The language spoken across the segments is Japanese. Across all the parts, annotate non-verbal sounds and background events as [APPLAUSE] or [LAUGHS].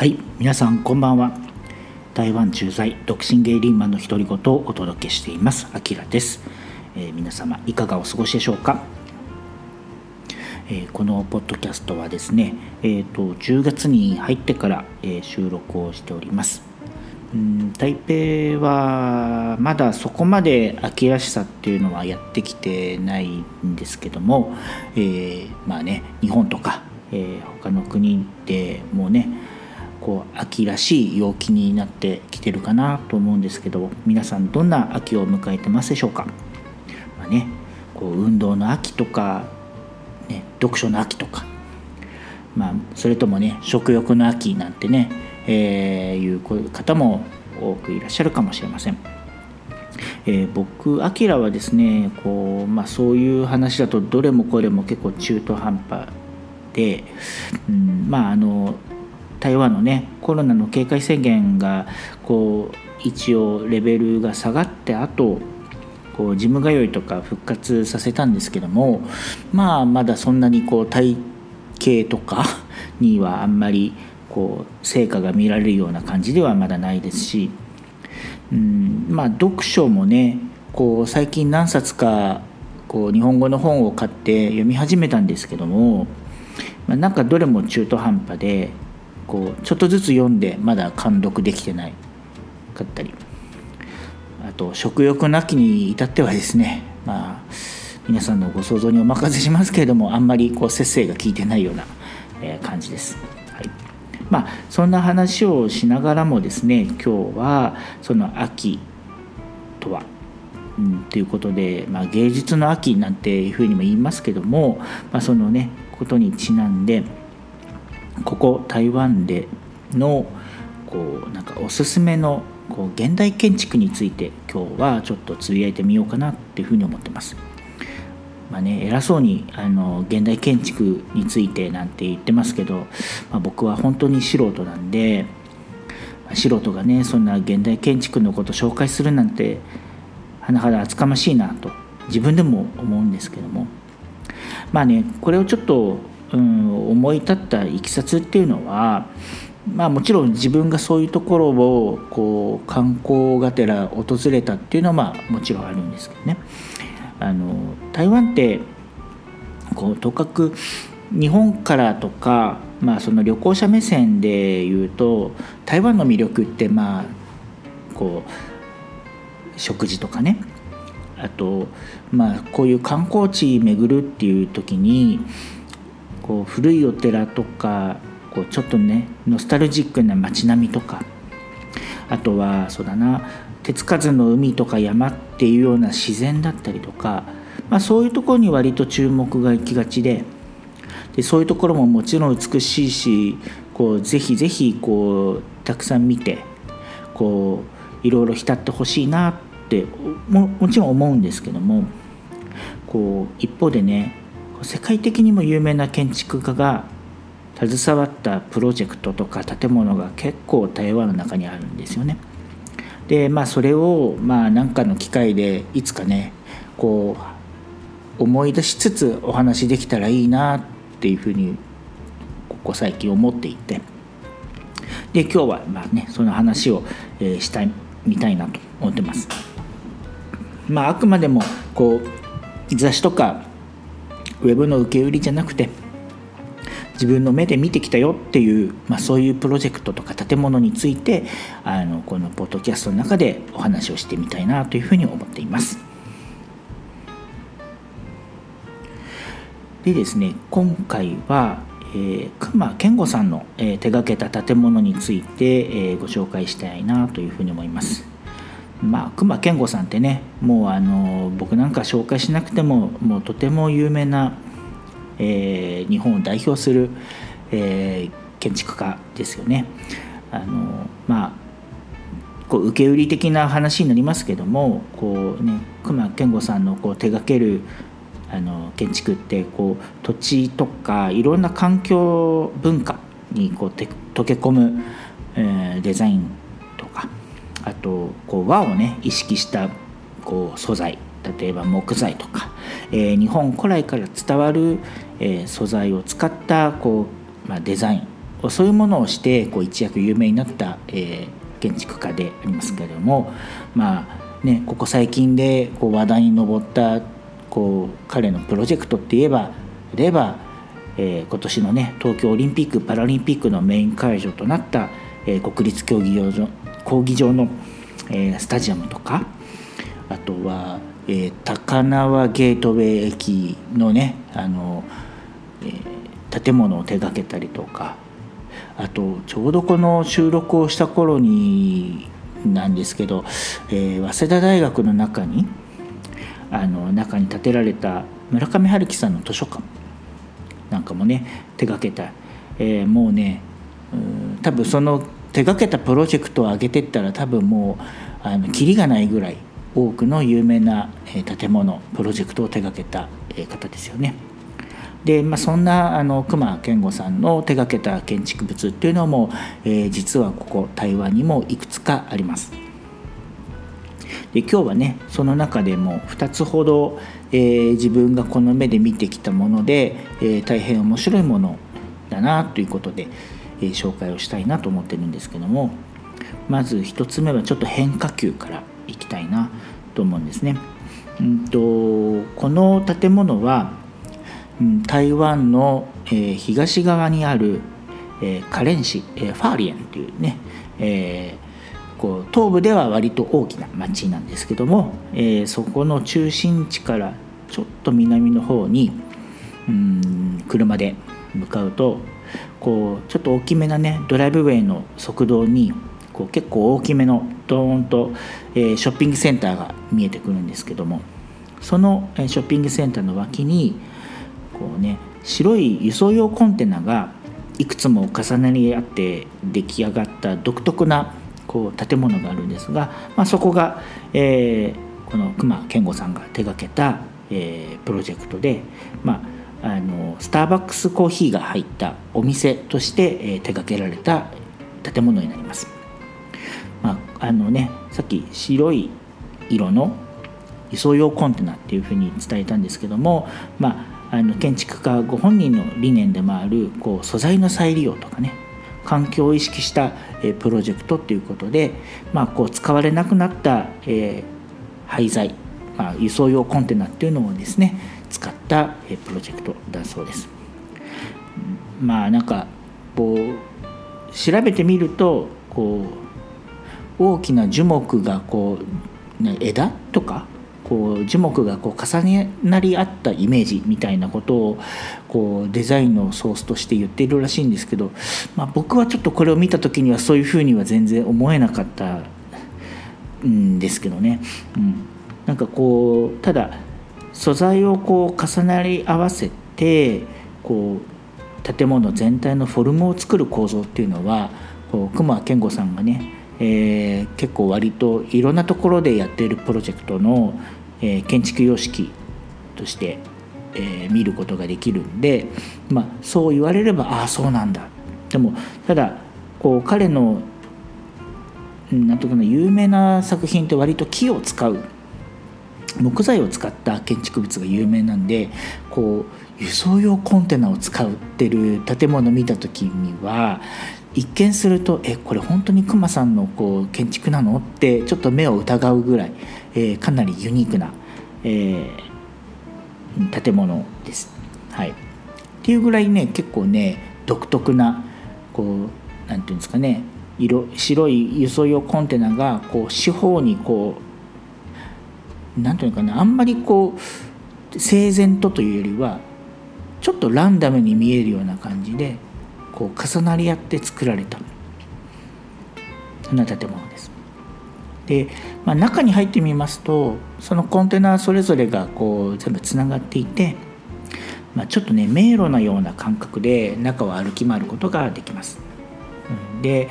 はい皆さんこんばんは。台湾駐在独身ゲイリーマンの独り言をお届けしています。あきらです、えー、皆様いかがお過ごしでしょうか、えー、このポッドキャストはですね、えーと、10月に入ってから、えー、収録をしております。うん台北はまだそこまで秋らしさっていうのはやってきてないんですけども、えー、まあね日本とか、えー、他の国でもうねこう秋らしい陽気になってきてるかなと思うんですけど皆さんどんな秋を迎えてますでしょうか、まあね、こう運動の秋とか、ね、読書の秋とか、まあ、それともね食欲の秋なんてね、えー、いう方も多くいらっしゃるかもしれません。えー、僕アキラはですねこう、まあ、そういう話だとどれもこれも結構中途半端で、うん、まああの台湾のねコロナの警戒宣言がこう一応レベルが下がってあとこうジム通いとか復活させたんですけどもまあまだそんなにこう体型とか [LAUGHS] にはあんまりこう成果が見られるような感じではまだないですし、うん、まあ読書もねこう最近何冊かこう日本語の本を買って読み始めたんですけども、まあ、なんかどれも中途半端でこうちょっとずつ読んでまだ完読できてないかったりあと食欲の秋に至ってはですねまあ皆さんのご想像にお任せしますけれどもあんまりこう節制が効いてないような感じです。はい、まあそんな話をしながらもですね今日はその秋とはうん、ということで、まあ、芸術の秋なんていうふうにも言いますけども、まあ、そのねことにちなんでここ台湾でのこうなんかおすすめのこう現代建築について今日はちょっとつぶやいてみようかなっていうふうに思ってます。まあね、偉そうにあの現代建築についてなんて言ってますけど、まあ、僕は本当に素人なんで、まあ、素人がねそんな現代建築のこと紹介するなんて甚だ厚かましいなと自分でも思うんですけどもまあねこれをちょっとうん、思い立ったいきさつっていうのはまあもちろん自分がそういうところをこう観光がてら訪れたっていうのはまあもちろんあるんですけどね。あの台湾ってこうとかく日本からとか、まあ、その旅行者目線で言うと台湾の魅力ってまあこう食事とかね。あとまあこういう観光地巡るっていう時にこう古いお寺とかこうちょっとねノスタルジックな街並みとかあとはそうだな手つかずの海とか山っていうような自然だったりとか、まあ、そういうところに割と注目が行きがちででそういうところももちろん美しいしこうぜひぜひこうたくさん見てこういろいろ浸ってほしいなってももちろん思うんですけどもこう一方でね世界的にも有名な建築家が携わったプロジェクトとか建物が結構台湾の中にあるんですよね。でまあそれをまあ何かの機会でいつかねこう思い出しつつお話できたらいいなっていうふうにここ最近思っていてで今日はまあねその話を、えしたいみたいなと思ってます。まああくまでもこう雑誌とかウェブの受け売りじゃなくて自分の目で見てきたよっていう、まあ、そういうプロジェクトとか建物についてあのこのポッドキャストの中でお話をしてみたいなというふうに思っています。でですね今回は、えー、熊健吾さんの、えー、手がけた建物について、えー、ご紹介したいなというふうに思います。まあ熊健吾さんってねもうあの僕なんか紹介しなくてももうとても有名な、えー、日本を代表する、えー、建築家ですよね。あのまあこう受け売り的な話になりますけどもこう、ね、熊健吾さんのこう手掛けるあの建築ってこう土地とかいろんな環境文化にこう溶け込む、えー、デザインあとこう和をね意識したこう素材例えば木材とか、えー、日本古来から伝わる、えー、素材を使ったこう、まあ、デザインそういうものをしてこう一躍有名になった、えー、建築家でありますけれどもまあねここ最近でこう話題に上ったこう彼のプロジェクトって言えば例えば、えー、今年のね東京オリンピック・パラリンピックのメイン会場となった、えー、国立競技場競技場の、えー、スタジアムとかあとは、えー、高輪ゲートウェイ駅のねあの、えー、建物を手がけたりとかあとちょうどこの収録をした頃になんですけど、えー、早稲田大学の中にあの中に建てられた村上春樹さんの図書館なんかもね手がけた、えー、もうね多分その手がけたプロジェクトを上げてったら多分もうあのキリがないぐらい多くの有名な建物プロジェクトを手がけた方ですよね。で、まあ、そんなあの隈研吾さんの手がけた建築物っていうのも、えー、実はここ台湾にもいくつかあります。で今日はねその中でも2つほど、えー、自分がこの目で見てきたもので、えー、大変面白いものだなということで、えー、紹介をしたいなと思ってるんですけどもまず1つ目はちょっと変化球からいきたいなと思うんですね。うんとこの建物は台湾の、えー、東側にある、えー、カレン市、えー、ファーリエンというね、えーこう東部では割と大きな町なんですけども、えー、そこの中心地からちょっと南の方にうん車で向かうとこうちょっと大きめなねドライブウェイの側道にこう結構大きめのドーンと、えー、ショッピングセンターが見えてくるんですけどもそのショッピングセンターの脇にこうね白い輸送用コンテナがいくつも重なり合って出来上がった独特なこう建物があるんですが、まあ、そこが、えー、この熊健吾さんが手がけた、えー、プロジェクトで、まあ、あのスターバックスコーヒーが入ったお店として、えー、手がけられた建物になります。まああのね、さっき白い色の輸送用コンテナっていうふうに伝えたんですけども、まあ、あの建築家ご本人の理念でもあるこう素材の再利用とかね環境を意識したプロジェクトということで、まあ、こう使われなくなった、え廃材、まあ、輸送用コンテナっていうのをですね使ったプロジェクトだそうです。まあなんかこう調べてみるとこう大きな樹木がこう枝とかこう樹木がこう重ねなり合ったイメージみたいなことをこうデザインのソースとして言っているらしいんですけど、まあ、僕はちょっとこれを見た時にはそういうふうには全然思えなかったんですけどね。うん、なんかこうただ素材をこう重なり合わせてこう建物全体のフォルムを作る構造っていうのはこう熊健吾さんがねえー、結構割といろんなところでやっているプロジェクトのえー、建築様式として、えー、見ることができるんで、まあ、そう言われればああそうなんだ。でもただこう彼のなんとかな有名な作品って割と木を使う木材を使った建築物が有名なんでこう輸送用コンテナを使ってる建物見た時には一見するとえこれ本当に熊さんのこう建築なの？ってちょっと目を疑うぐらいえー、かなりユニークな、えー、建物です。はい、っていうぐらいね結構ね独特なこうなんていうんですかね色白い輸送用コンテナがこう四方にこうなんていうかなあんまりこう整然とというよりはちょっとランダムに見えるような感じでこう重なり合って作られたそんな建物です。で、まあ、中に入ってみますとそのコンテナそれぞれがこう全部つながっていて、まあ、ちょっとね迷路のような感覚で中を歩き回ることができます。で、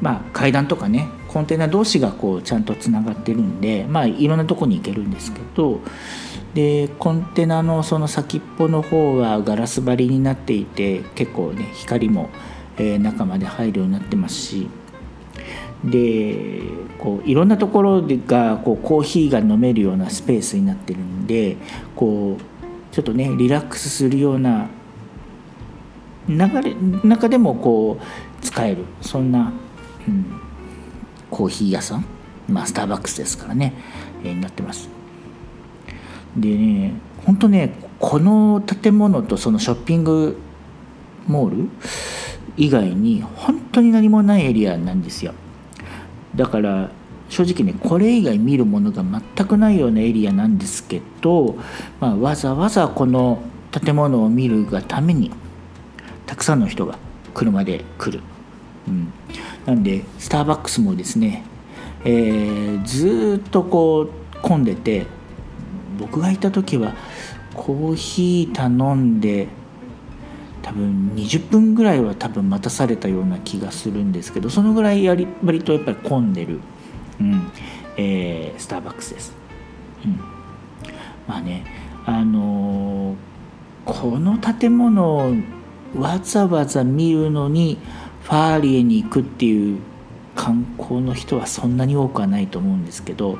まあ、階段とかねコンテナ同士がこうちゃんとつながってるんで、まあ、いろんなとこに行けるんですけどでコンテナのその先っぽの方はガラス張りになっていて結構ね光も、え中まで入るようになってますしでこういろんなところがこうコーヒーが飲めるようなスペースになってるんでこうちょっとねリラックスするような流れ中でもこう使えるそんな、うん、コーヒー屋さん、まあ、スターバックスですからね、えー、になってます。でね本当ねこの建物とそのショッピングモール以外に本当に何もないエリアなんですよ。だから正直ねこれ以外見るものが全くないようなエリアなんですけど、まあ、わざわざこの建物を見るがためにたくさんの人が車で来る、うん、なんでスターバックスもですね、えー、ずっとこう混んでて僕がいた時はコーヒー頼んで多分20分ぐらいは多分待たされたような気がするんですけどそのぐらいやり割とやっぱり混んでる、うんえー、スターバックスです。うん、まあねあのー、この建物をわざわざ見るのにファーリエに行くっていう観光の人はそんなに多くはないと思うんですけど、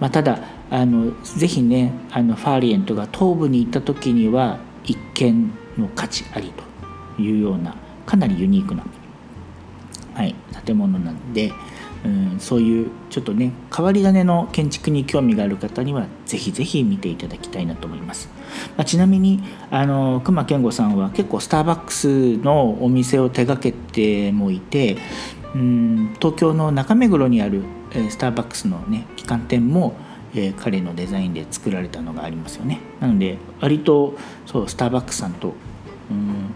まあ、ただあのぜひねあのファーリエントが東部に行った時には一見の価値ありというようなかなりユニークな、はい、建物なんで、うん、そういうちょっとね変わり種の建築に興味がある方にはぜひぜひ見ていただきたいなと思います、まあ、ちなみにあの熊健吾さんは結構スターバックスのお店を手がけてもいてうん東京の中目黒にあるスターバックスのね旗艦店もえー、彼のデザインで作られたのがありますよね。なので割とそうスターバックスさんとうん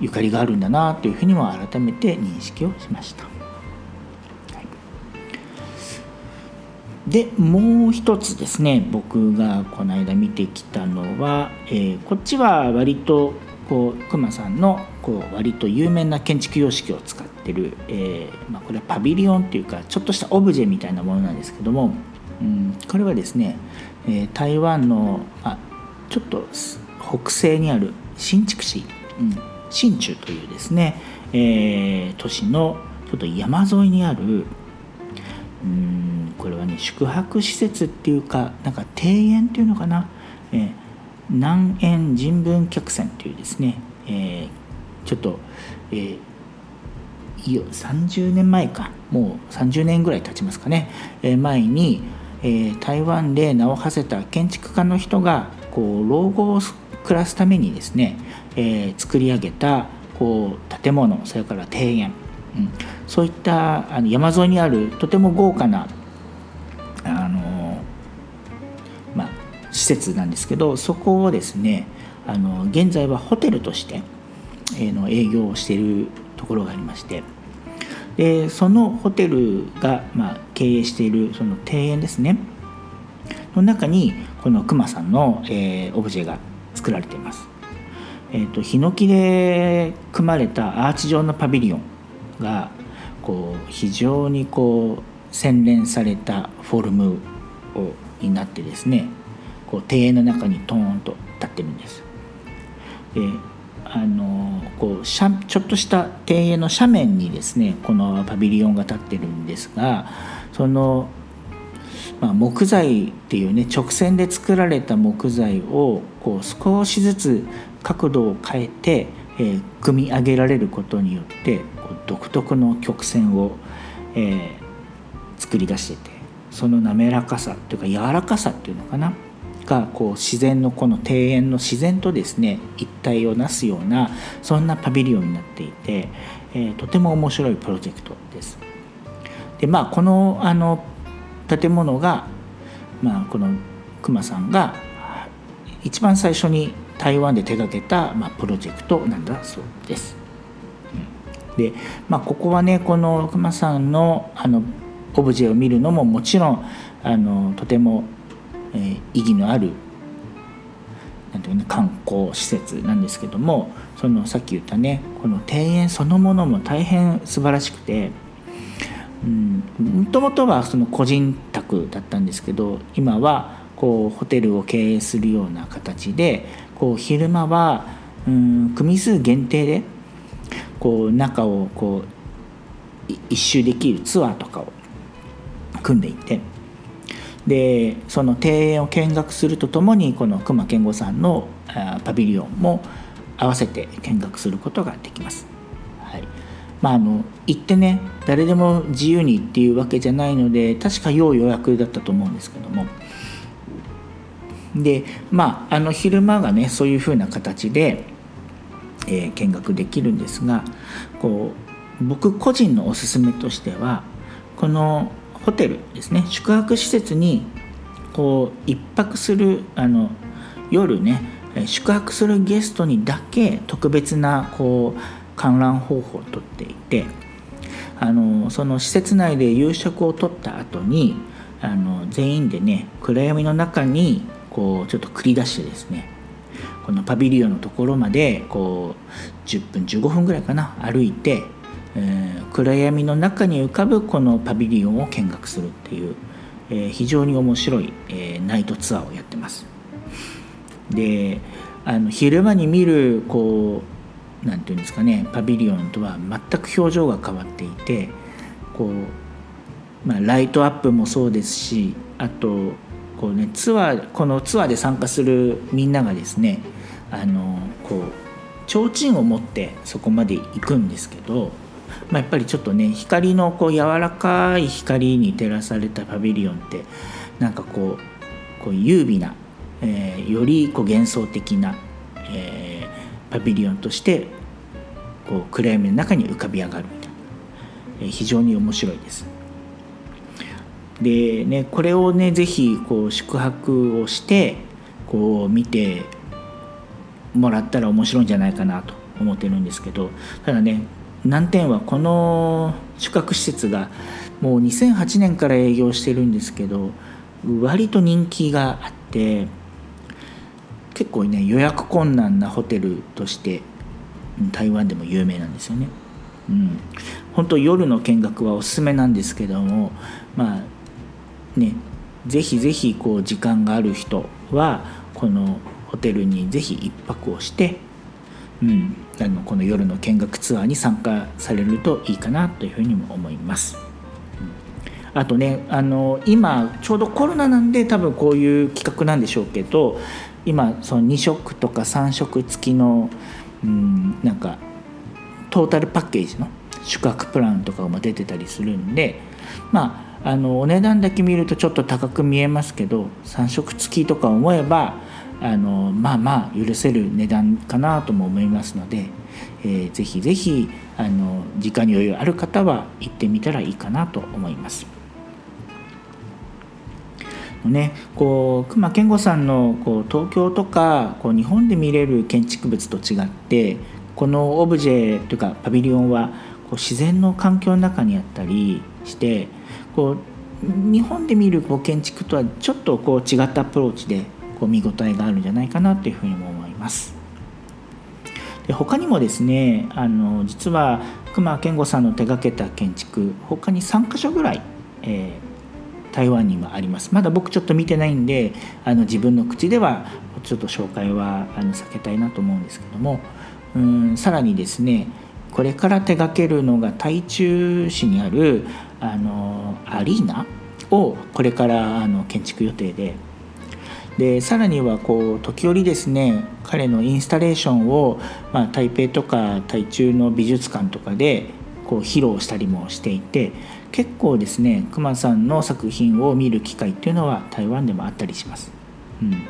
ゆかりがあるんだなというふうにも改めて認識をしました、でもう一つですね僕がこの間見てきたのは、えー、こっちは割とこう熊さんのこう割と有名な建築様式を使ってる、えーまあ、これはパビリオンっていうかちょっとしたオブジェみたいなものなんですけどもうん、これはですね、えー、台湾のあちょっと北西にある新竹市、うん、新中というですね、えー、都市のちょっと山沿いにあるうんこれはね宿泊施設っていうかなんか庭園っていうのかな、えー、南園人文客船というですね、えー、ちょっと、えー、いよ30年前か。もう30年ぐらい経ちますかね、えー、前に、えー、台湾で名を馳せた建築家の人がこう老後を暮らすためにですね、えー、作り上げたこう建物それから庭園、うん、そういったあの山沿いにあるとても豪華な施設なんですけどそこをですねあの現在はホテルとして、え、の営業をしているところがありまして。でそのホテルが、まあ、経営しているその庭園ですねの中にこの熊さんの、えー、オブジェが作られています。えーと、ヒノキで組まれたアーチ状のパビリオンがこう非常にこう洗練されたフォルムをになってですねこう庭園の中にトーンと立ってるんです。であのこうちょっとした庭園の斜面にですねこのパビリオンが立ってるんですがその、まあ、木材っていうね直線で作られた木材をこう少しずつ角度を変えて、えー、組み上げられることによってこう独特の曲線を、えー、作り出しててその滑らかさというか柔らかさっていうのかながこう自然のこの庭園の自然とですね一体をなすようなそんなパビリオンになっていて、えー、とても面白いプロジェクトです。でまあこのあの建物が、まあ、この熊さんが一番最初に台湾で手がけた、まあ、プロジェクトなんだそうです。で、まあ、ここはねこの熊さんのあのオブジェを見るのももちろんあのとてもえー、意義のあるなんていう、ね、観光施設なんですけどもそのさっき言ったねこの庭園そのものも大変素晴らしくてもともとはその個人宅だったんですけど今はこうホテルを経営するような形でこう昼間はうん組数限定でこう中をこう一周できるツアーとかを組んでいてでその庭園を見学するとともにこの熊健吾さんのパビリオンも合わせて見学することができます。はいまあ、あの行ってね誰でも自由にっていうわけじゃないので確か要予約だったと思うんですけどもでまああの昼間がねそういうふうな形で、えー、見学できるんですがこう僕個人のおすすめとしてはこのホテルですね。宿泊施設にこう1泊するあの夜ね宿泊するゲストにだけ特別なこう観覧方法をとっていてあのその施設内で夕食をとった後にあの全員でね暗闇の中にこうちょっと繰り出してですねこのパビリオンのところまでこう10分15分ぐらいかな歩いて、えー、暗闇の中に浮かぶこのパビリオンを見学するっていう、えー、非常に面白い、え、ナイトツアーをやってます。であの昼間に見るこうなんていうんですかねパビリオンとは全く表情が変わっていてこう、まあ、ライトアップもそうですしあとこうねツアーこのツアーで参加するみんながですねあのこう提灯を持ってそこまで行くんですけど、まあ、やっぱりちょっとね光のこう柔らかい光に照らされたパビリオンってなんかこうこう優美な、えー、よりこう幻想的な、えー、パビリオンとしてこう暗闇の中に浮かび上がるみたいな、えー、非常に面白いです。でねこれをね是非こう宿泊をしてこう見てもらったら面白いんじゃないかなと思ってるんですけどただね難点はこの宿泊施設がもう2008年から営業してるんですけど割と人気があって結構ね予約困難なホテルとして台湾でも有名なんですよね。うん、本当夜の見学はおすすめなんですけどもまあねぜひぜひこう時間がある人はこのホテルにぜひ1泊をして、うん、あのこの夜の見学ツアーに参加されるといいかなというふうにも思います。あとねあの今ちょうどコロナなんで多分こういう企画なんでしょうけど今その2食とか3食付きの、うん、なんかトータルパッケージの宿泊プランとかも出てたりするんでまああのお値段だけ見るとちょっと高く見えますけど3食付きとか思えばあのまあまあ許せる値段かなとも思いますので、えー、ぜひぜひあの時間に余裕ある方は行ってみたらいいかなと思います。ね、こう隈研吾さんのこう東京とかこう日本で見れる建築物と違ってこのオブジェというかパビリオンはこう自然の環境の中にあったりしてこう日本で見るこう建築とはちょっとこう違ったアプローチでこう見応えがあるんじゃないかなというふうにも思います。で他にもですねあの実は隈研吾さんの手がけた建築他に3か所ぐらい、えー、台湾にはありますまだ僕ちょっと見てないんであの自分の口ではちょっと紹介はあの避けたいなと思うんですけどもうんさらにですねこれから手がけるのが台中市にあるあのアリーナをこれからあの建築予定ででさらにはこう時折ですね彼のインスタレーションを、まあ、台北とか台中の美術館とかでこう披露したりもしていて結構ですね熊さんの作品を見る機会っていうのは台湾でもあったりします。うん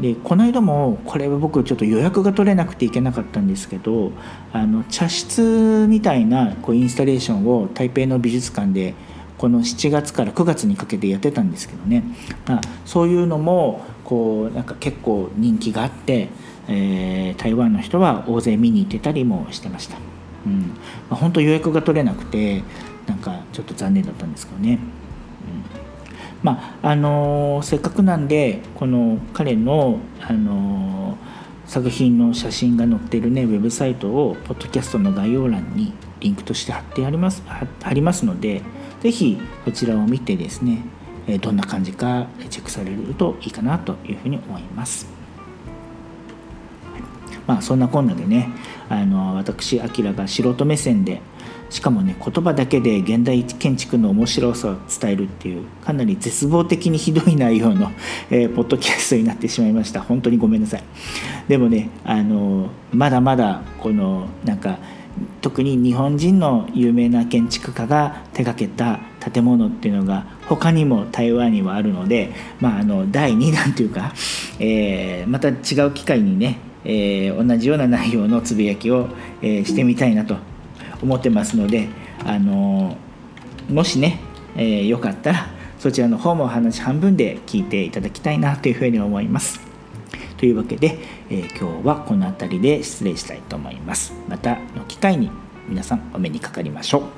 でこの間もこれは僕ちょっと予約が取れなくていけなかったんですけどあの茶室みたいなこうインスタレーションを台北の美術館でこの7月から9月にかけてやってたんですけどね、まあ、そういうのもこうなんか結構人気があって、えー、台湾の人は大勢見に行ってたりもしてました、うん。まあ、本当予約が取れなくてなんかちょっと残念だったんですけどね。うん。まああのせっかくなんでこの彼の、あの作品の写真が載ってるねウェブサイトをポッドキャストの概要欄にリンクとして貼ってありますありますので是非そちらを見てですねどんな感じかチェックされるといいかなというふうに思います。まあそんなこんなでねあの私あきらが素人目線でしかもね言葉だけで現代建築の面白さを伝えるっていうかなり絶望的にひどい内容の、えー、ポッドキャストになってしまいました本当にごめんなさいでもねあのまだまだこのなんか特に日本人の有名な建築家が手がけた建物っていうのが他にも台湾にはあるので、まあ、あの第2弾というか、[LAUGHS] えー、また違う機会にね、えー、同じような内容のつぶやきを、えー、してみたいなと思ってますので、あのもしね、えー、よかったらそちらの方もお話半分で聞いていただきたいなというふうに思います。というわけで、えー、今日はこの辺りで失礼したいと思います。またの機会に皆さんお目にかかりましょう。